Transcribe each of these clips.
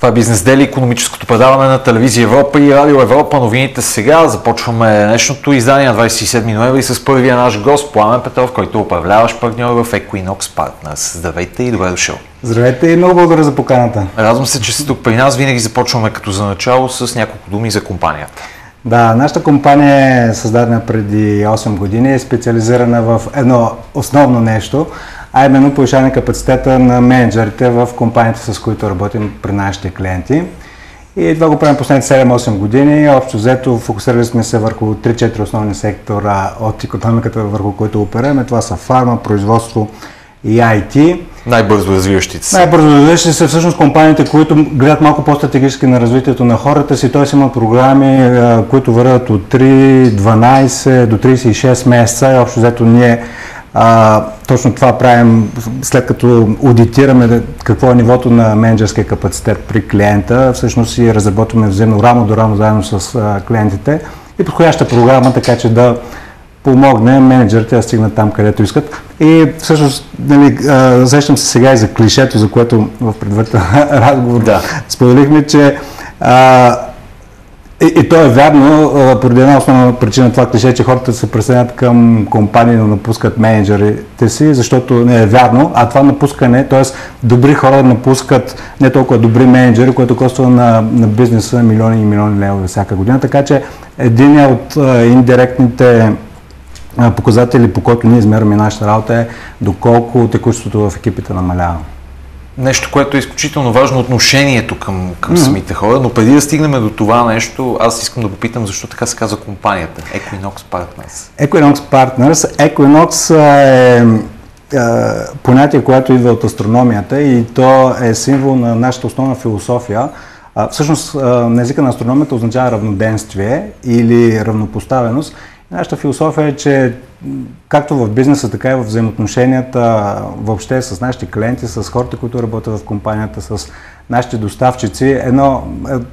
Това е Бизнес Дели, економическото предаване на телевизия Европа и Радио Европа. Новините сега. Започваме днешното издание на 27 ноември с първия наш гост Пламен Петров, който е управляващ партньор в Equinox Partners. Здравейте и добре дошъл. Здравейте и много благодаря за поканата. Радвам се, че сте тук при нас. Винаги започваме като за начало с няколко думи за компанията. Да, нашата компания е създадена преди 8 години, е специализирана в едно основно нещо – а именно повишаване капацитета на менеджерите в компаниите, с които работим при нашите клиенти. И това го правим последните 7-8 години. Общо взето фокусирали сме се върху 3-4 основни сектора от економиката, върху които оперираме. Това са фарма, производство и IT. Най-бързо развиващите се. Най-бързо развиващите се всъщност компаниите, които гледат малко по-стратегически на развитието на хората си. Т.е. има програми, които върват от 3, 12 до 36 месеца. И общо взето ние а, точно това правим след като аудитираме какво е нивото на менеджерския капацитет при клиента. Всъщност и разработваме взаимно рамо до рамо заедно с а, клиентите и подходяща програма, така че да помогне менеджерите да стигнат там, където искат. И всъщност, нали, сещам се сега и за клишето, за което в предварителен разговор да. споделихме, че а, и, и то е вярно, поради една основна причина това клише, че хората се присъединят към компании, но напускат менеджерите си, защото не е вярно, а това напускане, т.е. добри хора напускат не толкова добри менеджери, което коства на, на бизнеса милиони и милиони левове всяка година. Така че един от индиректните показатели, по който ние измерваме нашата работа е доколко текущото в екипите намалява нещо, което е изключително важно, отношението към, към mm-hmm. самите хора. Но преди да стигнем до това нещо, аз искам да го питам защо така се казва компанията Equinox Partners. Equinox Partners. Equinox е, е понятие, което идва от астрономията и то е символ на нашата основна философия. А, всъщност на езика на астрономията означава равноденствие или равнопоставеност. Нашата философия е, че както в бизнеса, така и в взаимоотношенията въобще с нашите клиенти, с хората, които работят в компанията, с нашите доставчици, едно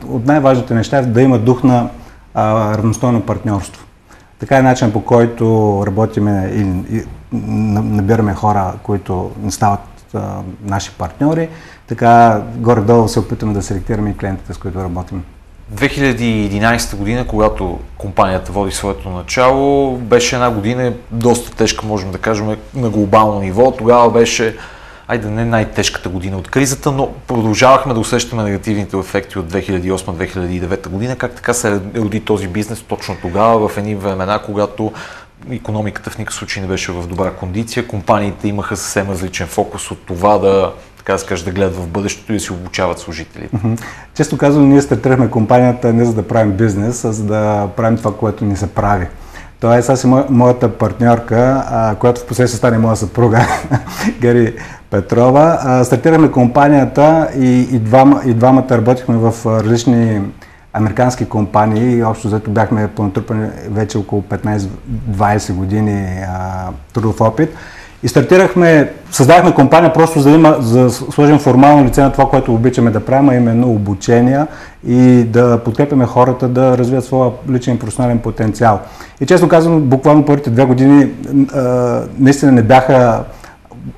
от най-важните неща е да има дух на а, равностойно партньорство. Така е начин по който работиме и, и набираме хора, които не стават а, наши партньори, така горе-долу се опитваме да селектираме и клиентите, с които работим. 2011 година, когато компанията води своето начало, беше една година доста тежка, можем да кажем, на глобално ниво. Тогава беше, айде не най-тежката година от кризата, но продължавахме да усещаме негативните ефекти от 2008-2009 година. Как така се роди този бизнес точно тогава, в едни времена, когато економиката в никакъв случай не беше в добра кондиция, компаниите имаха съвсем различен фокус от това да така да скажа, да гледат в бъдещето и да си обучават служителите. Често казвам, ние стартирахме компанията не за да правим бизнес, а за да правим това, което ни се прави. Тоест, аз и моята партньорка, която в последствие стане моя съпруга, Гари Петрова, а, стартирахме компанията и, и, двама, и двамата работихме в различни американски компании. Общо взето бяхме понатрупани вече около 15-20 години а, трудов опит. И стартирахме, създадахме компания просто за да, има, за да сложим формално лице на това, което обичаме да правим, а именно обучения и да подкрепяме хората да развият своя личен и професионален потенциал. И честно казвам, буквално първите две години а, наистина не бяха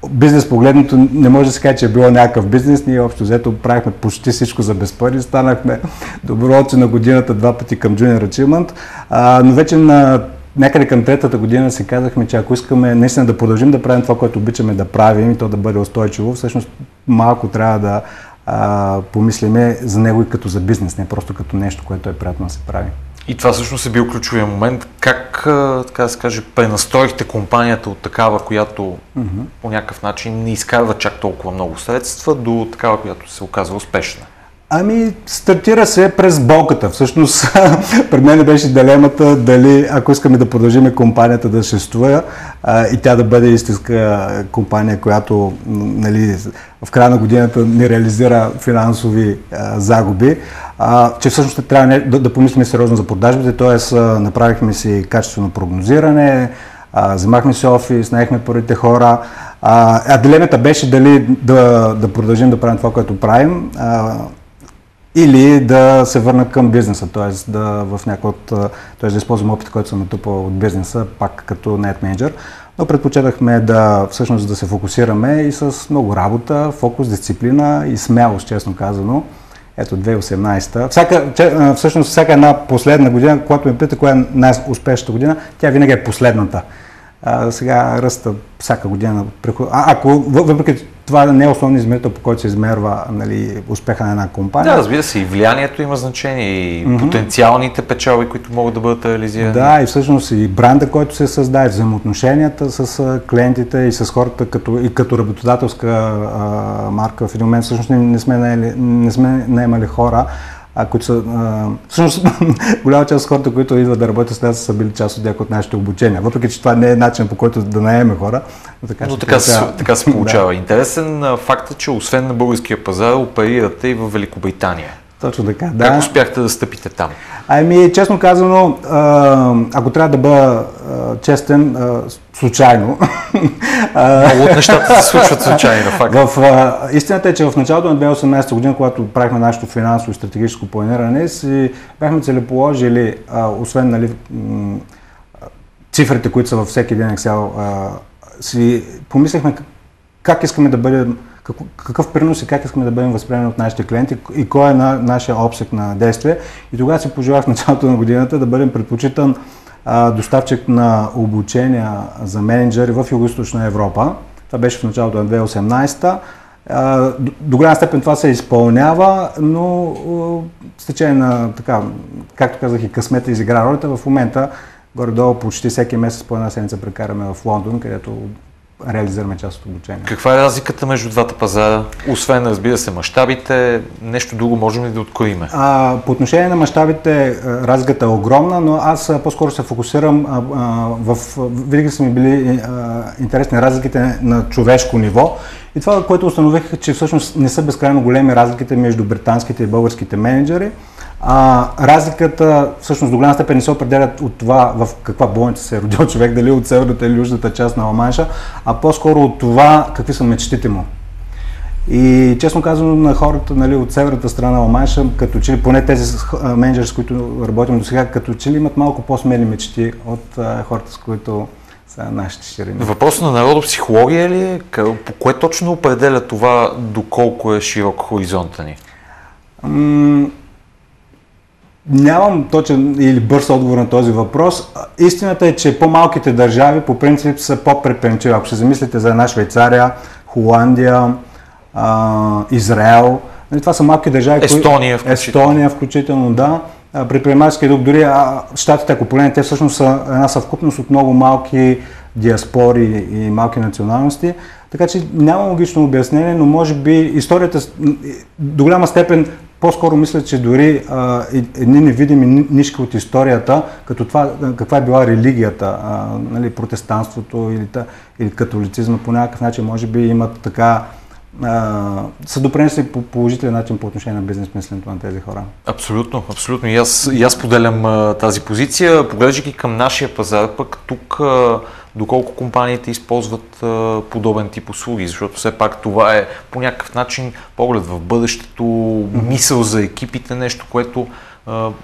бизнес погледнато не може да се каже, че е било някакъв бизнес. Ние общо взето правихме почти всичко за без пари. Станахме доброволци на годината два пъти към Junior Achievement. А, но вече на някъде към третата година си казахме, че ако искаме наистина да продължим да правим това, което обичаме да правим и то да бъде устойчиво, всъщност малко трябва да а, помислиме за него и като за бизнес, не просто като нещо, което е приятно да се прави. И това всъщност е бил ключовия момент. Как, така да се каже, пренастроихте компанията от такава, която mm-hmm. по някакъв начин не изкарва чак толкова много средства, до такава, която се оказва успешна? Ами, стартира се през болката. Всъщност, пред мен беше дилемата дали, ако искаме да продължим компанията да съществува и тя да бъде истинска компания, която нали, в края на годината не реализира финансови а, загуби, а, че всъщност трябва да, да помислим сериозно за продажбите, т.е. направихме си качествено прогнозиране, а, вземахме си офис, наехме първите хора, а, а дилемата беше дали да, да продължим да правим това, което правим. А, или да се върна към бизнеса, т.е. да в някой от, т.е. да използвам опита, който съм натрупал от бизнеса, пак като нет менеджер. Но предпочитахме да всъщност да се фокусираме и с много работа, фокус, дисциплина и смелост, честно казано. ето 2018. Всяка, всъщност всяка една последна година, когато ме пита коя е най-успешната година, тя винаги е последната. А, сега ръста всяка година. А, ако въпреки това не е основни измерител, по който се измерва нали, успеха на една компания. Да, разбира се, и влиянието има значение, и mm-hmm. потенциалните печалби, които могат да бъдат реализирани. Да, и всъщност и бранда, който се създава, и взаимоотношенията с клиентите и с хората като, и като работодателска а, марка. В един момент всъщност не, не сме наемали хора, а, които са, а, всъщност голяма част от хората, които идват да работят с нас, са били част от някои от нашите обучения. Въпреки, че това не е начин по който да наеме хора. Но така, но така, се, така се получава. да. Интересен факт е, че освен на българския пазар, оперирате и в Великобритания. Точно така, да. Как успяхте да стъпите там? Ами, честно казано, ако трябва да бъда честен, случайно. Много от нещата се случват случайно, факт. В, истината е, че в началото на 2018 година, когато правихме нашето финансово и стратегическо планиране, си бяхме целеположили, освен нали, цифрите, които са във всеки ден Excel, си помислихме как искаме да бъдем какъв принос и как искаме да бъдем възприемани от нашите клиенти и кой е на нашия обсек на действие. И тогава си пожелах в началото на годината да бъдем предпочитан а, доставчик на обучения за менеджери в Юго-Источна Европа. Това беше в началото на 2018. А, до, до голяма степен това се изпълнява, но с течение на, така, както казах и късмета изигра ролята, в момента горе-долу почти всеки месец по една седмица прекараме в Лондон, където реализираме част от обучение. Каква е разликата между двата пазара? Освен, разбира се, мащабите, нещо друго можем ли да откроим? А, по отношение на мащабите, разликата е огромна, но аз по-скоро се фокусирам а, а, в... Винаги са ми били а, интересни разликите на човешко ниво. И това, което установих, е, че всъщност не са безкрайно големи разликите между британските и българските менеджери. А, разликата всъщност до голяма степен не се определят от това в каква болница се е родил човек, дали от северната или южната част на Ламанша, а по-скоро от това какви са мечтите му. И честно казано на хората нали, от северната страна на Ламанша, като че ли поне тези менеджери, с които работим до сега, като че ли имат малко по-смели мечти от а, хората, с които са нашите ширини. Въпрос на народопсихология ли е? По кое точно определя това доколко е широк хоризонта ни? Нямам точен или бърз отговор на този въпрос. Истината е, че по-малките държави по принцип са по-предприемчиви. Ако се замислите за една Швейцария, Холандия, Израел, нали, това са малки държави. Естония включително. Естония включително, да. Предприемачески дух, дори а, щатите, ако погледнете, те всъщност са една съвкупност от много малки диаспори и малки националности. Така че няма логично обяснение, но може би историята до голяма степен по-скоро мисля, че дори а, едни невидими нишки от историята, като това каква е била религията, а, нали, протестанството или, та, или католицизма по някакъв начин, може би имат така са допринесли по положителен начин по отношение на бизнес мисленето на тези хора. Абсолютно, абсолютно. И аз, и аз поделям а, тази позиция. Поглеждайки към нашия пазар, пък тук а, доколко компаниите използват а, подобен тип услуги, защото все пак това е по някакъв начин поглед в бъдещето, мисъл за екипите, нещо, което а,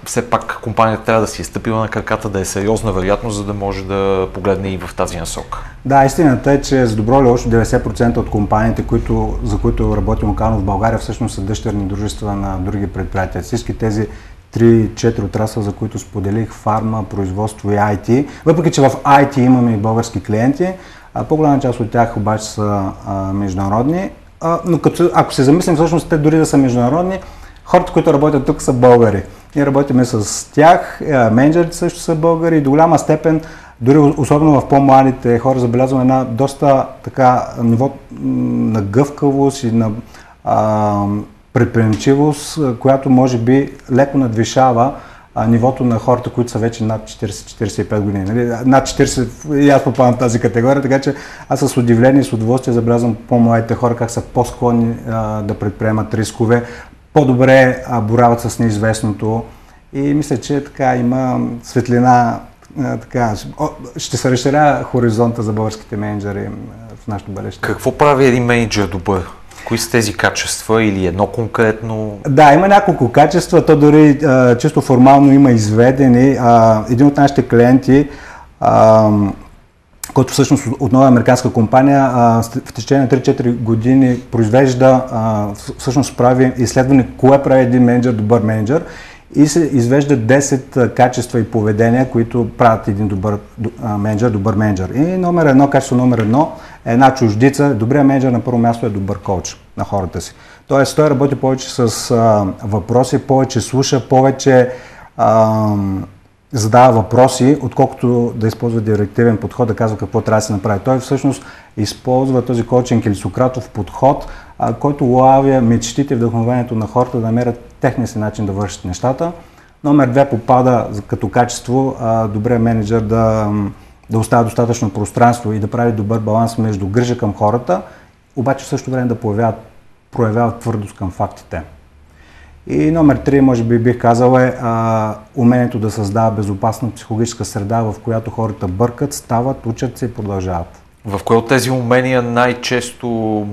все пак компанията трябва да си е стъпила на краката, да е сериозна вероятно, за да може да погледне и в тази насока. Да, истината е, че за добро или още 90% от компаниите, които, за които работим локално в България, всъщност са дъщерни дружества на други предприятия. Всички тези 3-4 отрасла, за които споделих, фарма, производство и IT. Въпреки, че в IT имаме и български клиенти, а по-голяма част от тях обаче са а, международни. А, но като, ако се замислим, всъщност те дори да са международни, хората, които работят тук са българи. Ние работиме с тях, менеджерите също са българи и до голяма степен, дори особено в по-младите хора, забелязваме една доста така ниво на гъвкавост и на а, предприемчивост, която може би леко надвишава а, нивото на хората, които са вече над 40-45 години. Нали? Над 40, и аз попадам в тази категория, така че аз с удивление и с удоволствие забелязвам по-младите хора как са по-склонни а, да предприемат рискове, по-добре борават с неизвестното и мисля, че така има светлина, така, ще се разширя хоризонта за българските менеджери в нашото бъдеще. Какво прави един менеджер добър? Кои са тези качества или едно конкретно? Да, има няколко качества. То дори а, чисто формално има изведени. А, един от нашите клиенти а, който всъщност отново е американска компания, в течение на 3-4 години произвежда, всъщност прави изследване кое прави един менеджер добър менеджер и се извежда 10 качества и поведения, които правят един добър менеджер, добър менеджер. И номер едно, качество номер едно е една чуждица. Добрият менеджер на първо място е добър коуч на хората си. Тоест той работи повече с въпроси, повече слуша, повече задава въпроси, отколкото да използва директивен подход, да казва какво трябва да се направи. Той всъщност използва този коучинг или Сократов подход, който лавя мечтите и вдъхновението на хората да намерят техния си начин да вършат нещата. Номер две попада като качество а, добрият менеджер да, да оставя достатъчно пространство и да прави добър баланс между грижа към хората, обаче в същото време да проявява, проявява твърдост към фактите. И номер три, може би бих казал е а, умението да създава безопасна психологическа среда, в която хората бъркат, стават, учат се и продължават. В кое от тези умения най-често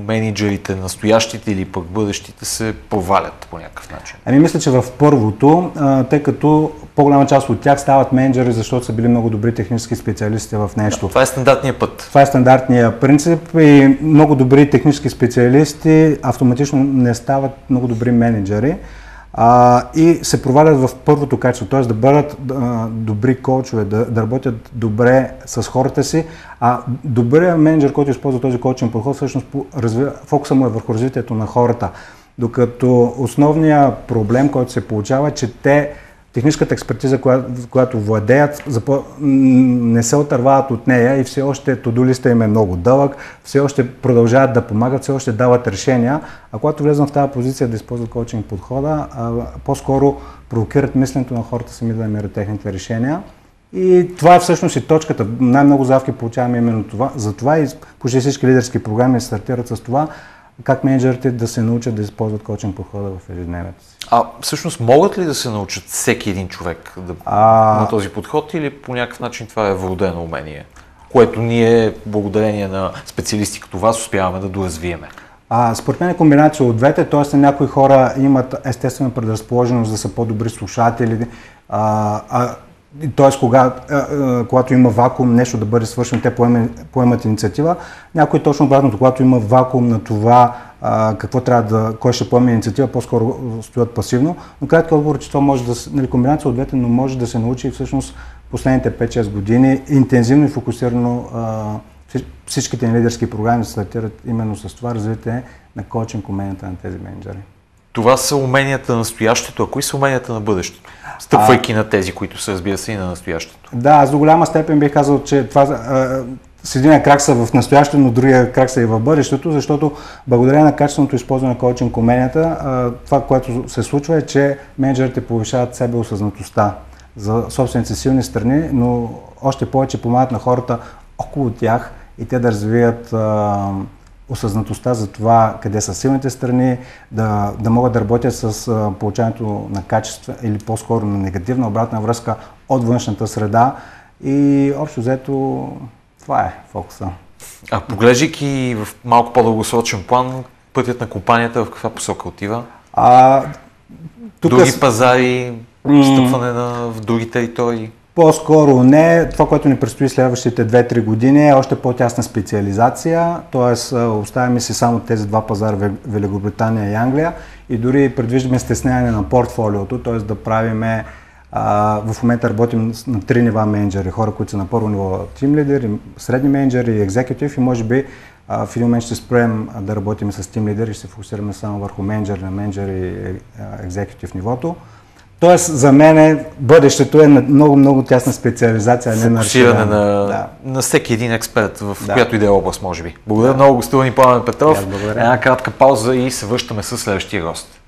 менеджерите, настоящите или пък бъдещите се провалят по някакъв начин? Ами мисля, че в първото, а, тъй като по-голяма част от тях стават менеджери, защото са били много добри технически специалисти в нещо. Да, това е стандартният път. Това е стандартният принцип и много добри технически специалисти автоматично не стават много добри менеджери а, и се провалят в първото качество, т.е. да бъдат а, добри коучове, да, да работят добре с хората си, а добрият менеджер, който използва този коучинг подход, всъщност развива, фокуса му е върху развитието на хората. Докато основният проблем, който се получава, е, че те техническата експертиза, която, която владеят, не се отървават от нея и все още тодолиста им е много дълъг, все още продължават да помагат, все още дават решения, а когато влезнат в тази позиция да използват коучинг подхода, по-скоро провокират мисленето на хората сами да намерят техните решения. И това е всъщност и точката. Най-много завки получаваме именно това. Затова и почти всички лидерски програми стартират с това, как менеджерите да се научат да използват коучинг подхода в ежедневието си. А всъщност могат ли да се научат всеки един човек да, а... на този подход или по някакъв начин това е вродено умение, което ние, благодарение на специалисти като вас, успяваме да доразвиеме? А, според мен е комбинация от двете, т.е. някои хора имат естествена предразположеност да са по-добри слушатели, а, а т.е. Кога, когато има вакуум, нещо да бъде свършено, те поемат, инициатива. Някой точно обратното, когато има вакуум на това какво трябва да, кой ще поеме инициатива, по-скоро стоят пасивно. Но кратко отговор, че това може да, нали, комбинация от двете, но може да се научи всъщност последните 5-6 години интензивно и фокусирано всичките ни лидерски програми стартират именно с това развитие на коучинг уменията на тези менеджери. Това са уменията на настоящето, а кои са уменията на бъдещето? Стъпвайки а, на тези, които са, разбира се, и на настоящето. Да, аз до голяма степен бих казал, че това а, с единия крак са в настоящето, но другия крак са и в бъдещето, защото благодарение на качественото използване на коучинг уменията, това, което се случва е, че менеджерите повишават себе осъзнатостта за собствените силни страни, но още повече помагат на хората около тях и те да развият осъзнатостта за това къде са силните страни, да, да могат да работят с получаването на качество или по-скоро на негативна обратна връзка от външната среда и общо взето това е фокуса. А поглеждайки в малко по-дългосрочен план, пътят на компанията в каква посока отива? А, тук други с... пазари, стъпване на, в други територии? По-скоро не. Това, което ни предстои следващите 2-3 години е още по-тясна специализация, т.е. оставяме си само тези два пазара Великобритания и Англия и дори предвиждаме стесняване на портфолиото, т.е. да правиме в момента работим на три нива менеджери, хора, които са на първо ниво тим лидер, средни менеджери, екзекутив и може би в един момент ще спрем да работим с тим лидер и ще се фокусираме само върху менеджери на менеджери и екзекутив нивото. Тоест, за мен бъдещето е на много-много тясна специализация, а не на разширяване на, да. на всеки един експерт в да. която и да е област, може би. Благодаря да. много, гостува ни Пламен Петров. Една кратка пауза и се връщаме с следващия гост.